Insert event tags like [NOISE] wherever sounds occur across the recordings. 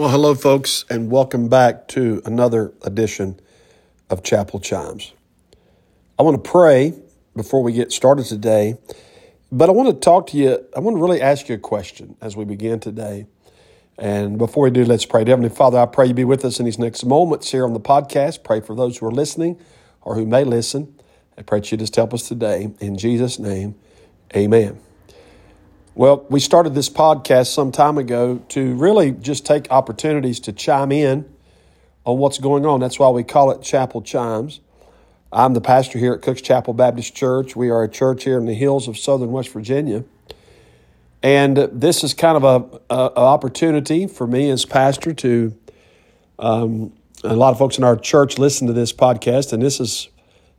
Well, hello, folks, and welcome back to another edition of Chapel Chimes. I want to pray before we get started today, but I want to talk to you. I want to really ask you a question as we begin today. And before we do, let's pray. Heavenly Father, I pray you be with us in these next moments here on the podcast. Pray for those who are listening or who may listen. I pray that you just help us today. In Jesus' name, amen. Well, we started this podcast some time ago to really just take opportunities to chime in on what's going on. That's why we call it Chapel Chimes. I'm the pastor here at Cooks Chapel Baptist Church. We are a church here in the hills of southern West Virginia. And this is kind of a, a, a opportunity for me as pastor to, um, a lot of folks in our church listen to this podcast, and this is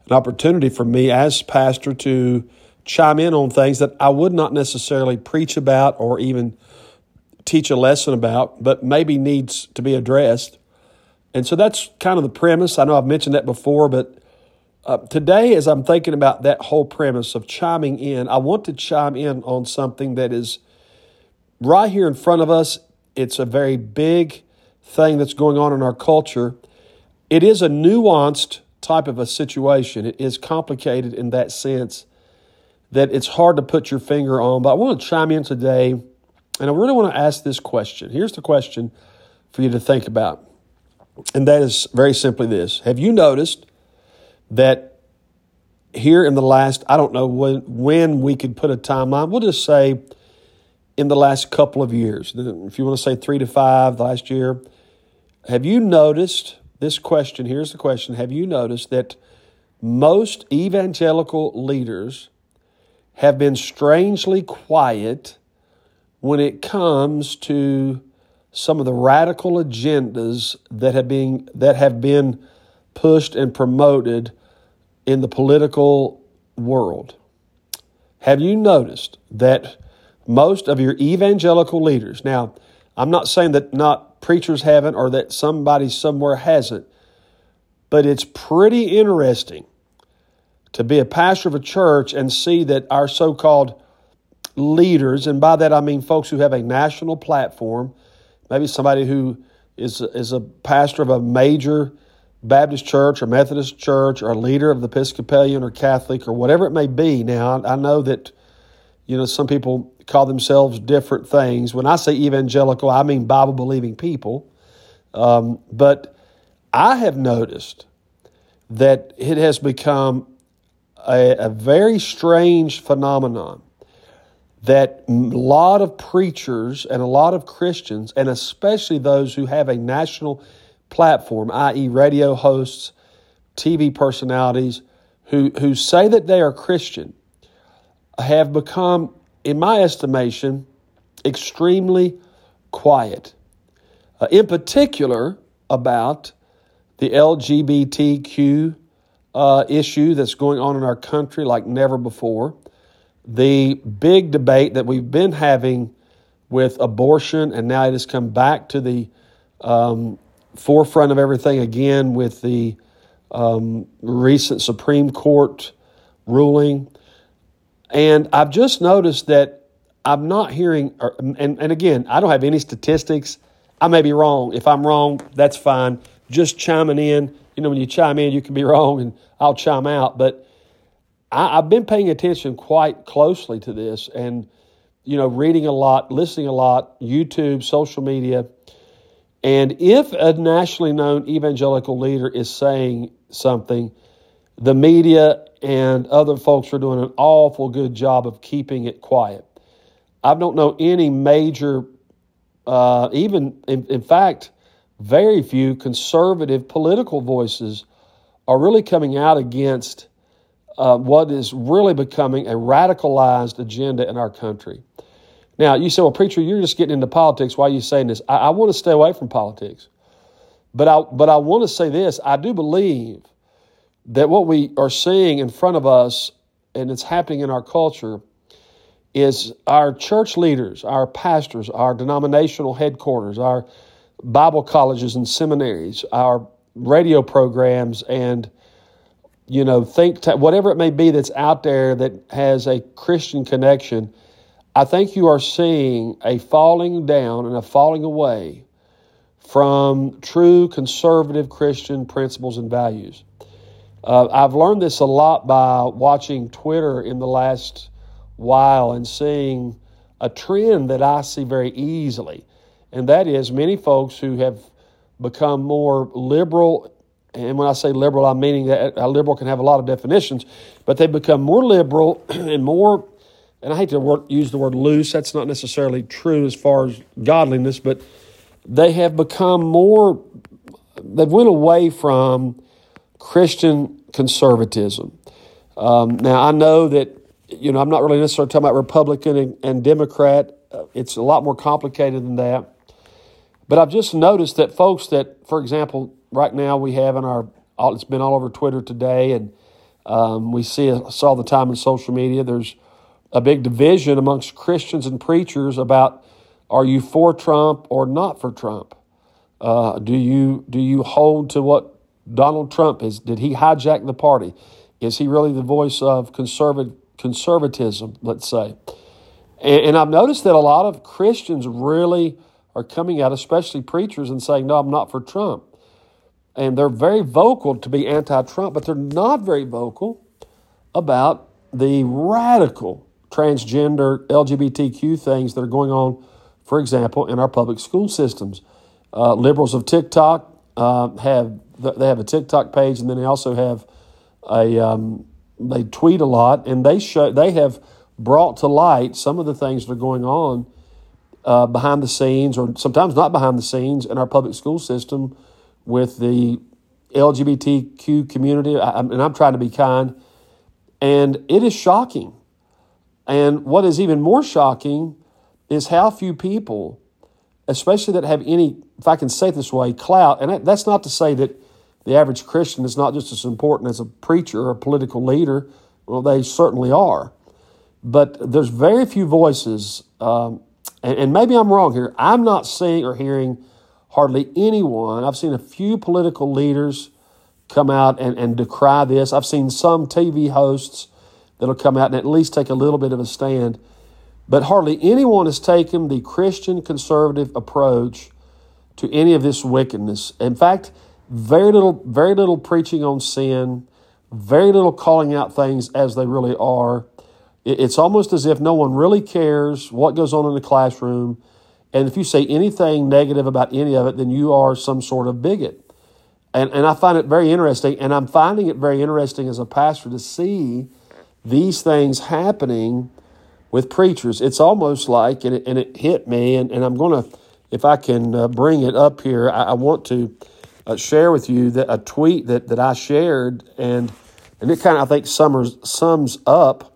an opportunity for me as pastor to chime in on things that I would not necessarily preach about or even teach a lesson about, but maybe needs to be addressed. And so that's kind of the premise. I know I've mentioned that before, but uh, today, as I'm thinking about that whole premise of chiming in, I want to chime in on something that is right here in front of us. It's a very big thing that's going on in our culture. It is a nuanced type of a situation, it is complicated in that sense that it's hard to put your finger on. But I want to chime in today, and I really want to ask this question. Here's the question for you to think about, and that is very simply this Have you noticed that here in the last, I don't know when, when we could put a timeline, we'll just say in the last couple of years, if you want to say three to five, last year, have you noticed this question? Here's the question Have you noticed that most evangelical leaders have been strangely quiet when it comes to some of the radical agendas that have been that have been pushed and promoted in the political world. Have you noticed that most of your evangelical leaders now I'm not saying that not preachers haven't or that somebody somewhere hasn't, but it's pretty interesting to be a pastor of a church and see that our so called leaders, and by that I mean folks who have a national platform, maybe somebody who is, is a pastor of a major Baptist church or Methodist church or a leader of the Episcopalian or Catholic or whatever it may be. Now, I know that, you know, some people call themselves different things. When I say evangelical, I mean Bible believing people. Um, but I have noticed that it has become a, a very strange phenomenon that a lot of preachers and a lot of Christians, and especially those who have a national platform, i.e., radio hosts, TV personalities, who, who say that they are Christian, have become, in my estimation, extremely quiet. Uh, in particular, about the LGBTQ uh, issue that's going on in our country like never before. The big debate that we've been having with abortion, and now it has come back to the um, forefront of everything again with the um, recent Supreme Court ruling. And I've just noticed that I'm not hearing, or, and, and again, I don't have any statistics. I may be wrong. If I'm wrong, that's fine. Just chiming in you know, when you chime in, you can be [LAUGHS] wrong and I'll chime out. But I, have been paying attention quite closely to this and, you know, reading a lot, listening a lot, YouTube, social media. And if a nationally known evangelical leader is saying something, the media and other folks are doing an awful good job of keeping it quiet. I don't know any major, uh, even in, in fact, very few conservative political voices are really coming out against uh, what is really becoming a radicalized agenda in our country. Now, you say, well, preacher, you're just getting into politics. Why are you saying this? I, I want to stay away from politics. But I, but I want to say this I do believe that what we are seeing in front of us and it's happening in our culture is our church leaders, our pastors, our denominational headquarters, our Bible colleges and seminaries, our radio programs, and you know, think ta- whatever it may be that's out there that has a Christian connection. I think you are seeing a falling down and a falling away from true conservative Christian principles and values. Uh, I've learned this a lot by watching Twitter in the last while and seeing a trend that I see very easily, and that is many folks who have become more liberal. And when I say liberal, I'm meaning that a liberal can have a lot of definitions, but they become more liberal [CLEARS THROAT] and more, and I hate to word, use the word loose, that's not necessarily true as far as godliness, but they have become more, they've went away from Christian conservatism. Um, now, I know that, you know, I'm not really necessarily talking about Republican and, and Democrat. Uh, it's a lot more complicated than that. But I've just noticed that folks that, for example, right now we have in our, it's been all over Twitter today, and um, we see us all the time in social media. There's a big division amongst Christians and preachers about are you for Trump or not for Trump? Uh, do you do you hold to what Donald Trump is did he hijack the party? Is he really the voice of conservative conservatism, let's say? And, and I've noticed that a lot of Christians really are coming out, especially preachers, and saying, No, I'm not for Trump. And they're very vocal to be anti Trump, but they're not very vocal about the radical transgender LGBTQ things that are going on, for example, in our public school systems. Uh, liberals of TikTok uh, have they have a TikTok page, and then they also have a um, they tweet a lot, and they show they have brought to light some of the things that are going on uh, behind the scenes, or sometimes not behind the scenes, in our public school system with the LGBTQ community. I, and I'm trying to be kind, and it is shocking. And what is even more shocking is how few people, especially that have any, if I can say it this way, clout. And that's not to say that the average Christian is not just as important as a preacher or a political leader. Well, they certainly are. But there's very few voices, um, and, and maybe I'm wrong here. I'm not seeing or hearing hardly anyone. I've seen a few political leaders come out and, and decry this. I've seen some TV hosts that'll come out and at least take a little bit of a stand. But hardly anyone has taken the Christian conservative approach to any of this wickedness. In fact, very little, very little preaching on sin, very little calling out things as they really are. It's almost as if no one really cares what goes on in the classroom. And if you say anything negative about any of it, then you are some sort of bigot. And, and I find it very interesting. And I'm finding it very interesting as a pastor to see these things happening with preachers. It's almost like, and it, and it hit me, and, and I'm going to, if I can uh, bring it up here, I, I want to uh, share with you that a tweet that, that I shared, and and it kind of I think summers sums up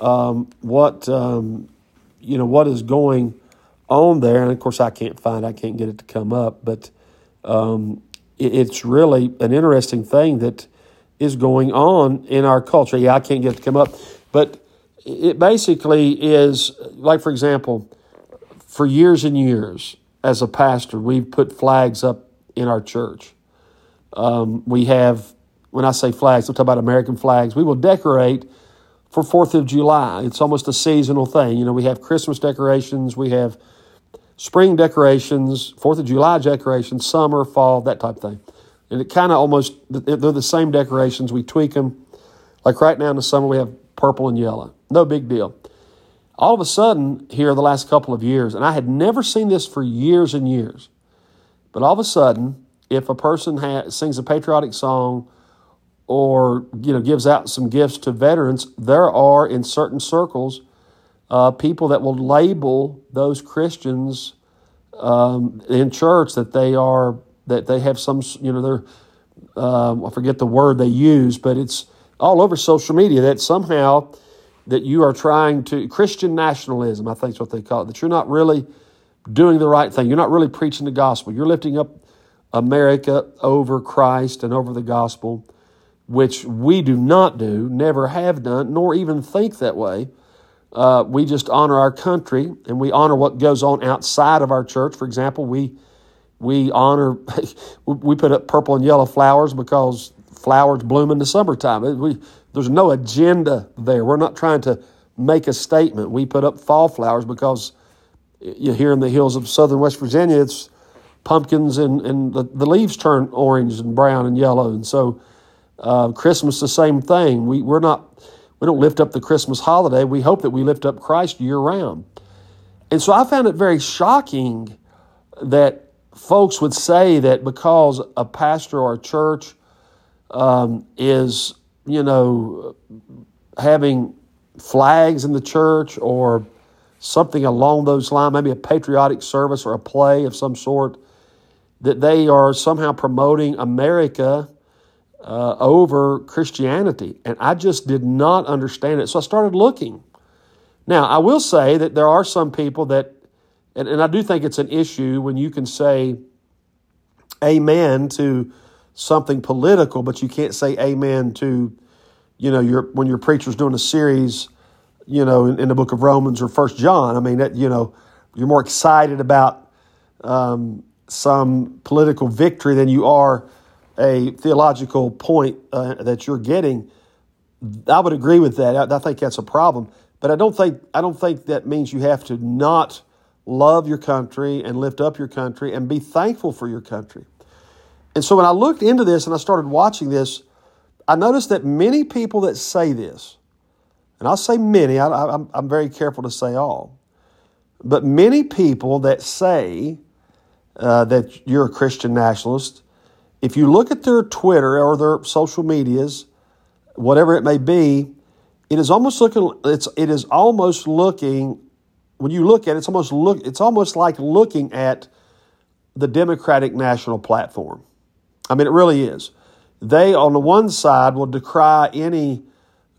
um, what um, you know what is going on there. And of course, I can't find, I can't get it to come up, but um, it, it's really an interesting thing that is going on in our culture. Yeah, I can't get it to come up, but it basically is like, for example, for years and years as a pastor, we've put flags up in our church. Um, we have, when I say flags, I'm talking about American flags. We will decorate for Fourth of July. It's almost a seasonal thing. You know, we have Christmas decorations, we have spring decorations, Fourth of July decorations, summer, fall, that type of thing. And it kind of almost, they're the same decorations. We tweak them. Like right now in the summer, we have purple and yellow. No big deal. All of a sudden, here the last couple of years, and I had never seen this for years and years, but all of a sudden, if a person sings a patriotic song or you know gives out some gifts to veterans, there are in certain circles uh, people that will label those Christians um, in church that they are that they have some you know they're um, I forget the word they use, but it's all over social media that somehow that you are trying to Christian nationalism, I think is what they call it, that you're not really doing the right thing. You're not really preaching the gospel. You're lifting up America over Christ and over the gospel, which we do not do, never have done, nor even think that way. Uh, we just honor our country and we honor what goes on outside of our church. For example, we we honor [LAUGHS] we put up purple and yellow flowers because flowers bloom in the summertime. We, there's no agenda there. We're not trying to make a statement. We put up fall flowers because you here in the hills of southern West Virginia, it's pumpkins and, and the, the leaves turn orange and brown and yellow. And so uh, Christmas, the same thing. We, we're not, we don't lift up the Christmas holiday. We hope that we lift up Christ year round. And so I found it very shocking that folks would say that because a pastor or a church um, is, you know, having flags in the church or something along those lines, maybe a patriotic service or a play of some sort, that they are somehow promoting America uh, over Christianity. And I just did not understand it. So I started looking. Now, I will say that there are some people that, and, and I do think it's an issue when you can say amen to something political, but you can't say amen to, you know, your, when your preacher's doing a series, you know, in, in the book of Romans or First John. I mean, that, you know, you're more excited about um, some political victory than you are a theological point uh, that you're getting. I would agree with that. I, I think that's a problem. But I don't think I don't think that means you have to not love your country and lift up your country and be thankful for your country. And so when I looked into this and I started watching this, I noticed that many people that say this, and I'll say many, I, am very careful to say all, but many people that say uh, that you're a Christian nationalist, if you look at their Twitter or their social medias, whatever it may be, it is almost looking it's it is almost looking when you look at it, it's almost look it's almost like looking at the Democratic National Platform. I mean, it really is. They on the one side will decry any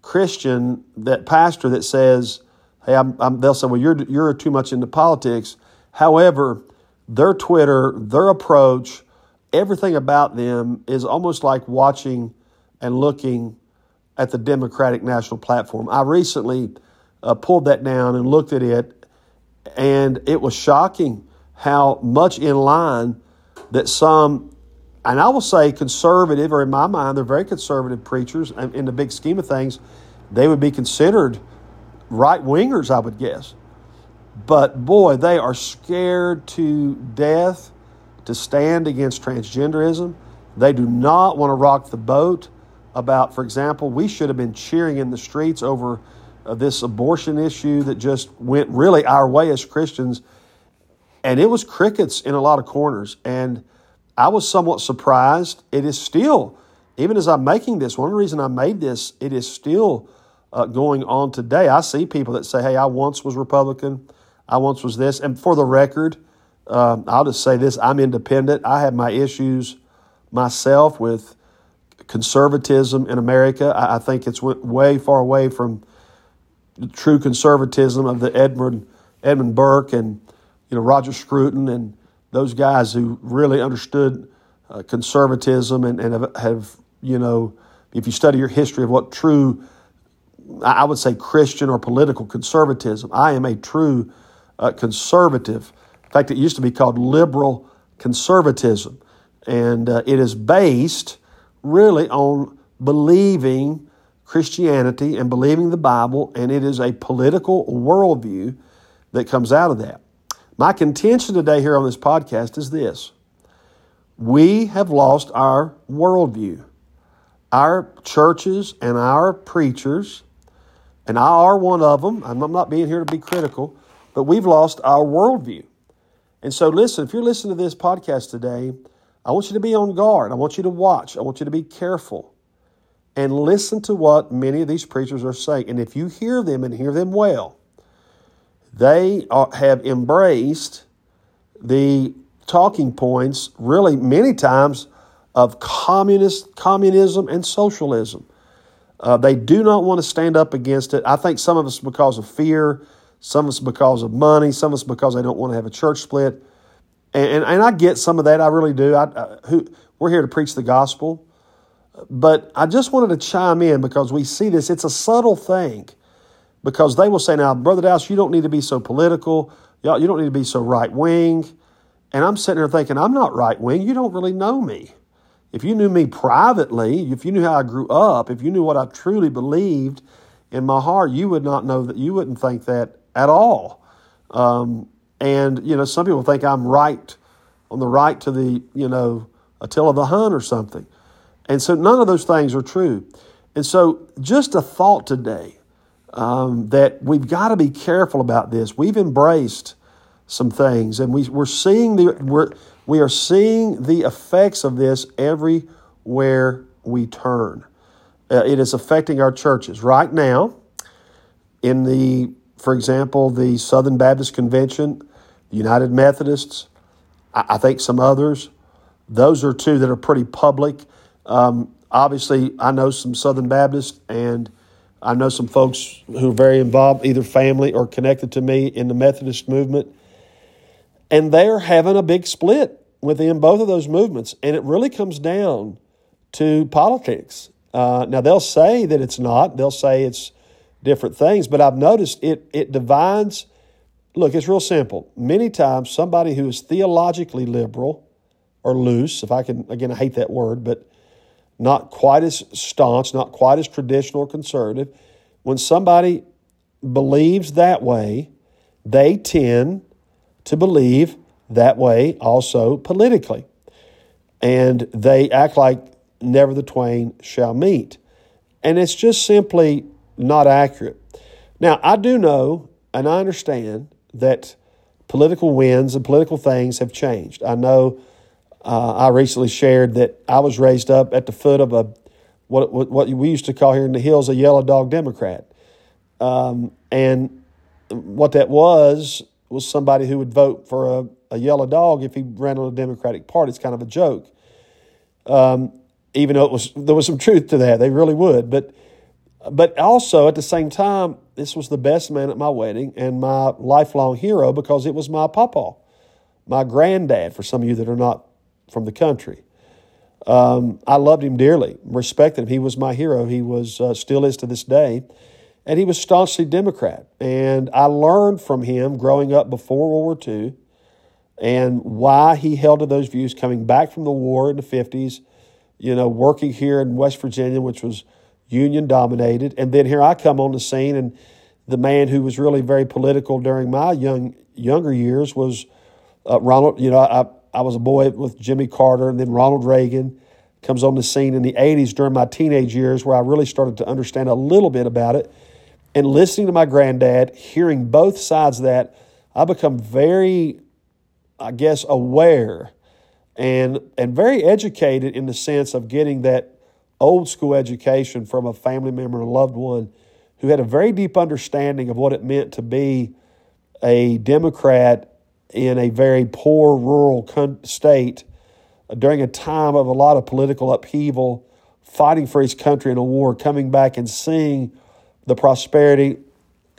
Christian that pastor that says, "Hey, I'm, I'm, they'll say, well, you're you're too much into politics." However, their Twitter, their approach, everything about them is almost like watching and looking at the Democratic National Platform. I recently uh, pulled that down and looked at it, and it was shocking how much in line that some, and I will say conservative, or in my mind, they're very conservative preachers. In the big scheme of things, they would be considered right wingers, I would guess. But boy, they are scared to death to stand against transgenderism. They do not want to rock the boat about, for example, we should have been cheering in the streets over uh, this abortion issue that just went really our way as Christians. And it was crickets in a lot of corners. And I was somewhat surprised. It is still, even as I'm making this, one reason I made this, it is still uh, going on today. I see people that say, hey, I once was Republican, I once was this. And for the record, um, I'll just say this I'm independent. I have my issues myself with conservatism in America. I, I think it's went way far away from the true conservatism of the Edmund Edmund Burke and you know Roger Scruton and those guys who really understood uh, conservatism and, and have, have, you know if you study your history of what true I would say Christian or political conservatism. I am a true uh, conservative. In fact, it used to be called liberal conservatism, and uh, it is based really on believing Christianity and believing the Bible, and it is a political worldview that comes out of that. My contention today here on this podcast is this we have lost our worldview. Our churches and our preachers, and I are one of them, I'm not being here to be critical, but we've lost our worldview. And so, listen, if you're listening to this podcast today, I want you to be on guard. I want you to watch. I want you to be careful and listen to what many of these preachers are saying. And if you hear them and hear them well, they are, have embraced the talking points, really many times, of communist communism and socialism. Uh, they do not want to stand up against it. I think some of us because of fear, some of us because of money, some of us because they don't want to have a church split. And, and, I get some of that. I really do. I, I, who, we're here to preach the gospel. But I just wanted to chime in because we see this. It's a subtle thing because they will say, now, Brother Dowse, you don't need to be so political. You don't need to be so right wing. And I'm sitting there thinking, I'm not right wing. You don't really know me. If you knew me privately, if you knew how I grew up, if you knew what I truly believed in my heart, you would not know that. You wouldn't think that at all. Um, and, you know, some people think I'm right on the right to the, you know, Attila the Hun or something. And so none of those things are true. And so just a thought today um, that we've got to be careful about this. We've embraced some things, and we, we're seeing the we're, we are seeing the effects of this everywhere we turn. Uh, it is affecting our churches right now. In the, for example, the Southern Baptist Convention, the United Methodists, I, I think some others. Those are two that are pretty public. Um, obviously, I know some Southern Baptists and I know some folks who are very involved, either family or connected to me in the Methodist movement. And they're having a big split within both of those movements. And it really comes down to politics. Uh, now, they'll say that it's not, they'll say it's different things, but I've noticed it, it divides. Look, it's real simple. Many times, somebody who is theologically liberal or loose, if I can, again, I hate that word, but not quite as staunch, not quite as traditional or conservative, when somebody believes that way, they tend to believe that way also politically. And they act like never the twain shall meet. And it's just simply not accurate. Now, I do know and I understand that political winds and political things have changed. I know uh, I recently shared that I was raised up at the foot of a what what we used to call here in the hills a yellow dog Democrat, um, and what that was was somebody who would vote for a, a yellow dog if he ran on a Democratic Party. It's kind of a joke, um, even though it was there was some truth to that. They really would, but but also at the same time, this was the best man at my wedding and my lifelong hero because it was my papa, my granddad. For some of you that are not from the country. Um, I loved him dearly, respected him. He was my hero. He was uh, still is to this day, and he was staunchly Democrat. And I learned from him growing up before World War II, and why he held to those views. Coming back from the war in the fifties, you know, working here in West Virginia, which was Union dominated, and then here I come on the scene, and the man who was really very political during my young younger years was uh, Ronald. You know, I I was a boy with Jimmy Carter and then Ronald Reagan comes on the scene in the 80s during my teenage years where I really started to understand a little bit about it. And listening to my granddad, hearing both sides of that, I become very, I guess, aware and, and very educated in the sense of getting that old school education from a family member, a loved one who had a very deep understanding of what it meant to be a Democrat in a very poor rural state during a time of a lot of political upheaval, fighting for his country in a war, coming back and seeing the prosperity,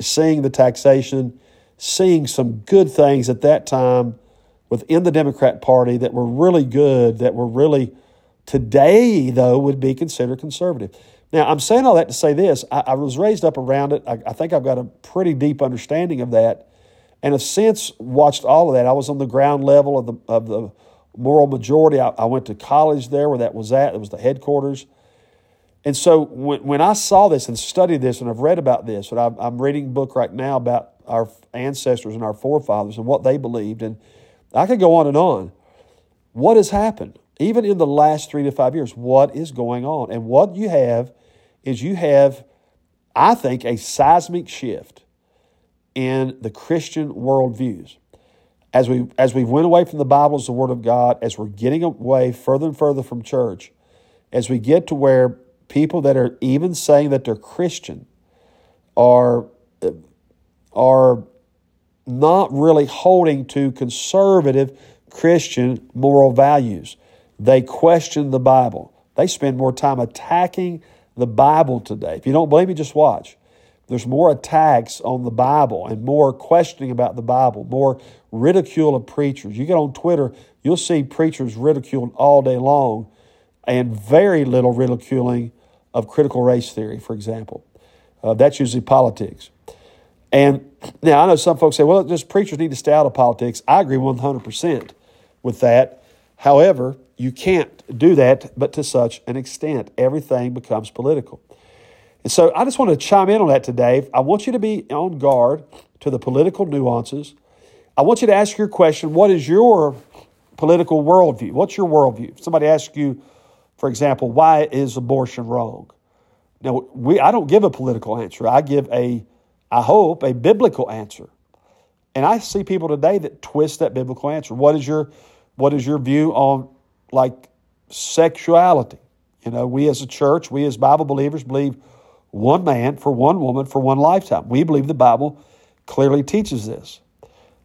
seeing the taxation, seeing some good things at that time within the Democrat Party that were really good, that were really today, though, would be considered conservative. Now, I'm saying all that to say this I, I was raised up around it. I, I think I've got a pretty deep understanding of that and have since watched all of that. I was on the ground level of the of the moral majority. I, I went to college there where that was at. It was the headquarters. And so when, when I saw this and studied this and I've read about this, and I'm, I'm reading a book right now about our ancestors and our forefathers and what they believed, and I could go on and on. What has happened? Even in the last three to five years, what is going on? And what you have is you have, I think, a seismic shift in the Christian worldviews. As we as we went away from the Bible as the Word of God, as we're getting away further and further from church, as we get to where people that are even saying that they're Christian are are not really holding to conservative Christian moral values. They question the Bible. They spend more time attacking the Bible today. If you don't believe me, just watch. There's more attacks on the Bible and more questioning about the Bible, more ridicule of preachers. You get on Twitter, you'll see preachers ridiculed all day long and very little ridiculing of critical race theory, for example. Uh, that's usually politics. And now I know some folks say, well, just preachers need to stay out of politics. I agree 100% with that. However, you can't do that, but to such an extent. Everything becomes political. And so I just want to chime in on that today. I want you to be on guard to the political nuances. I want you to ask your question what is your political worldview. What's your worldview? If somebody asks you, for example, why is abortion wrong? Now, we, I don't give a political answer. I give a, I hope, a biblical answer. And I see people today that twist that biblical answer. What is your, what is your view on like sexuality? You know, we as a church, we as Bible believers believe one man for one woman for one lifetime. We believe the Bible clearly teaches this.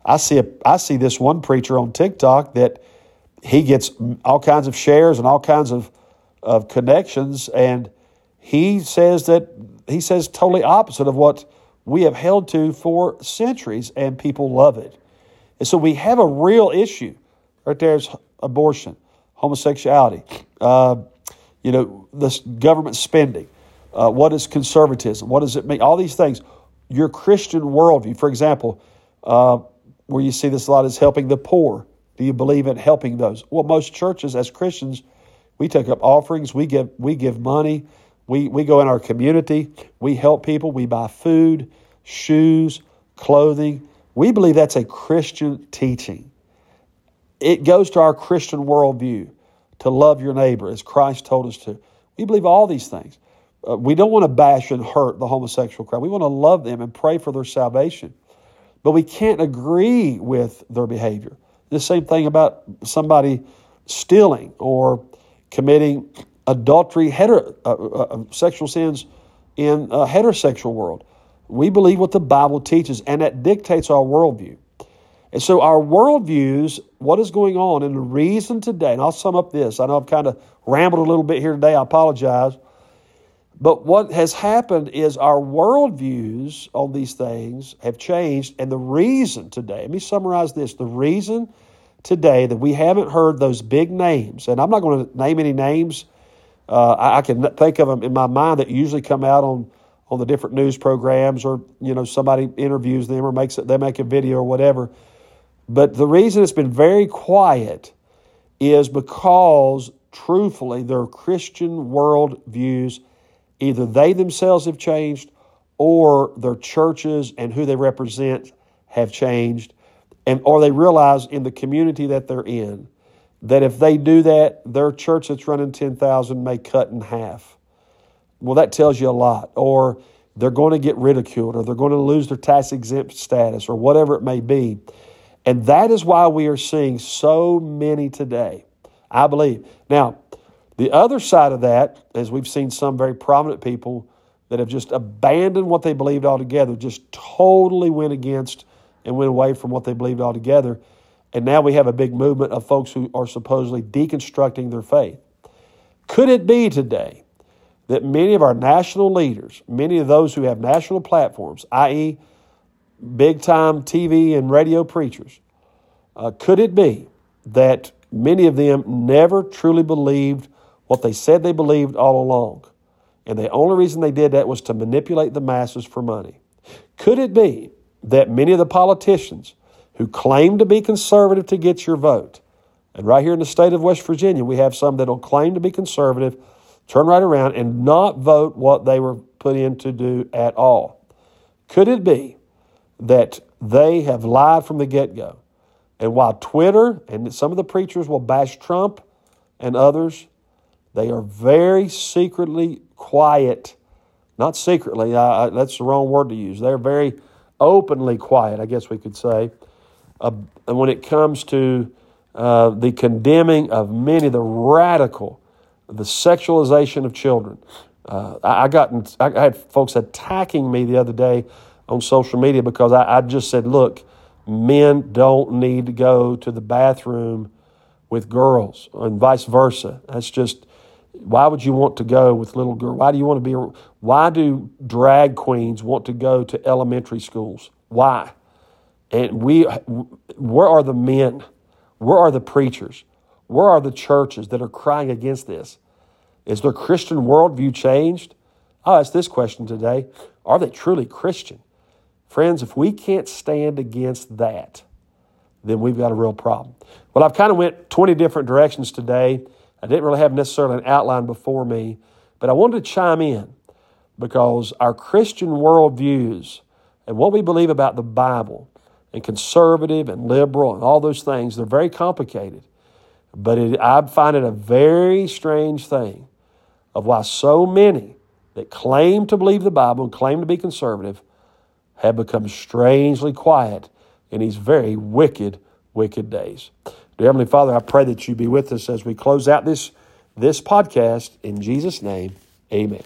I see a, I see this one preacher on TikTok that he gets all kinds of shares and all kinds of, of connections, and he says that he says totally opposite of what we have held to for centuries, and people love it. And so we have a real issue. Right there's abortion, homosexuality, uh, you know, this government spending. Uh, what is conservatism? What does it mean? All these things. Your Christian worldview, for example, uh, where you see this a lot is helping the poor. Do you believe in helping those? Well, most churches as Christians, we take up offerings, we give we give money, we we go in our community, we help people, we buy food, shoes, clothing. We believe that's a Christian teaching. It goes to our Christian worldview to love your neighbor as Christ told us to. We believe all these things. Uh, we don't want to bash and hurt the homosexual crowd. We want to love them and pray for their salvation but we can't agree with their behavior. The same thing about somebody stealing or committing adultery, hetero, uh, uh, uh, sexual sins in a heterosexual world. We believe what the Bible teaches, and that dictates our worldview. And so, our worldviews, what is going on, and the reason today, and I'll sum up this. I know I've kind of rambled a little bit here today. I apologize. But what has happened is our worldviews on these things have changed. And the reason today, let me summarize this the reason today that we haven't heard those big names, and I'm not going to name any names, uh, I, I, can think of them in my mind that usually come out on, on the different news programs or, you know, somebody interviews them or makes it, they make a video or whatever. But the reason it's been very quiet is because, truthfully, their Christian worldviews Either they themselves have changed or their churches and who they represent have changed, and or they realize in the community that they're in that if they do that, their church that's running 10,000 may cut in half. Well, that tells you a lot. Or they're going to get ridiculed, or they're going to lose their tax exempt status, or whatever it may be. And that is why we are seeing so many today, I believe. Now, the other side of that, as we've seen some very prominent people that have just abandoned what they believed altogether, just totally went against and went away from what they believed altogether. And now we have a big movement of folks who are supposedly deconstructing their faith. Could it be today that many of our national leaders, many of those who have national platforms, i.e., big time TV and radio preachers, uh, could it be that many of them never truly believed what they said they believed all along. And the only reason they did that was to manipulate the masses for money. Could it be that many of the politicians who claim to be conservative to get your vote, and right here in the state of West Virginia, we have some that'll claim to be conservative, turn right around and not vote what they were put in to do at all? Could it be that they have lied from the get go? And while Twitter and some of the preachers will bash Trump and others, they are very secretly quiet. Not secretly, I, that's the wrong word to use. They're very openly quiet, I guess we could say. Uh, when it comes to uh, the condemning of many, the radical, the sexualization of children. Uh, I, I got I had folks attacking me the other day on social media because I, I just said, look, men don't need to go to the bathroom with girls and vice versa. That's just why would you want to go with little girl? Why do you want to be? Why do drag queens want to go to elementary schools? Why? And we, where are the men? Where are the preachers? Where are the churches that are crying against this? Is their Christian worldview changed? I'll ask this question today. Are they truly Christian? Friends, if we can't stand against that, then we've got a real problem. Well, I've kind of went 20 different directions today. I didn't really have necessarily an outline before me, but I wanted to chime in because our Christian worldviews and what we believe about the Bible and conservative and liberal and all those things, they're very complicated. But it, I find it a very strange thing of why so many that claim to believe the Bible and claim to be conservative have become strangely quiet in these very wicked, wicked days. Dear Heavenly Father, I pray that you be with us as we close out this, this podcast. In Jesus' name, amen.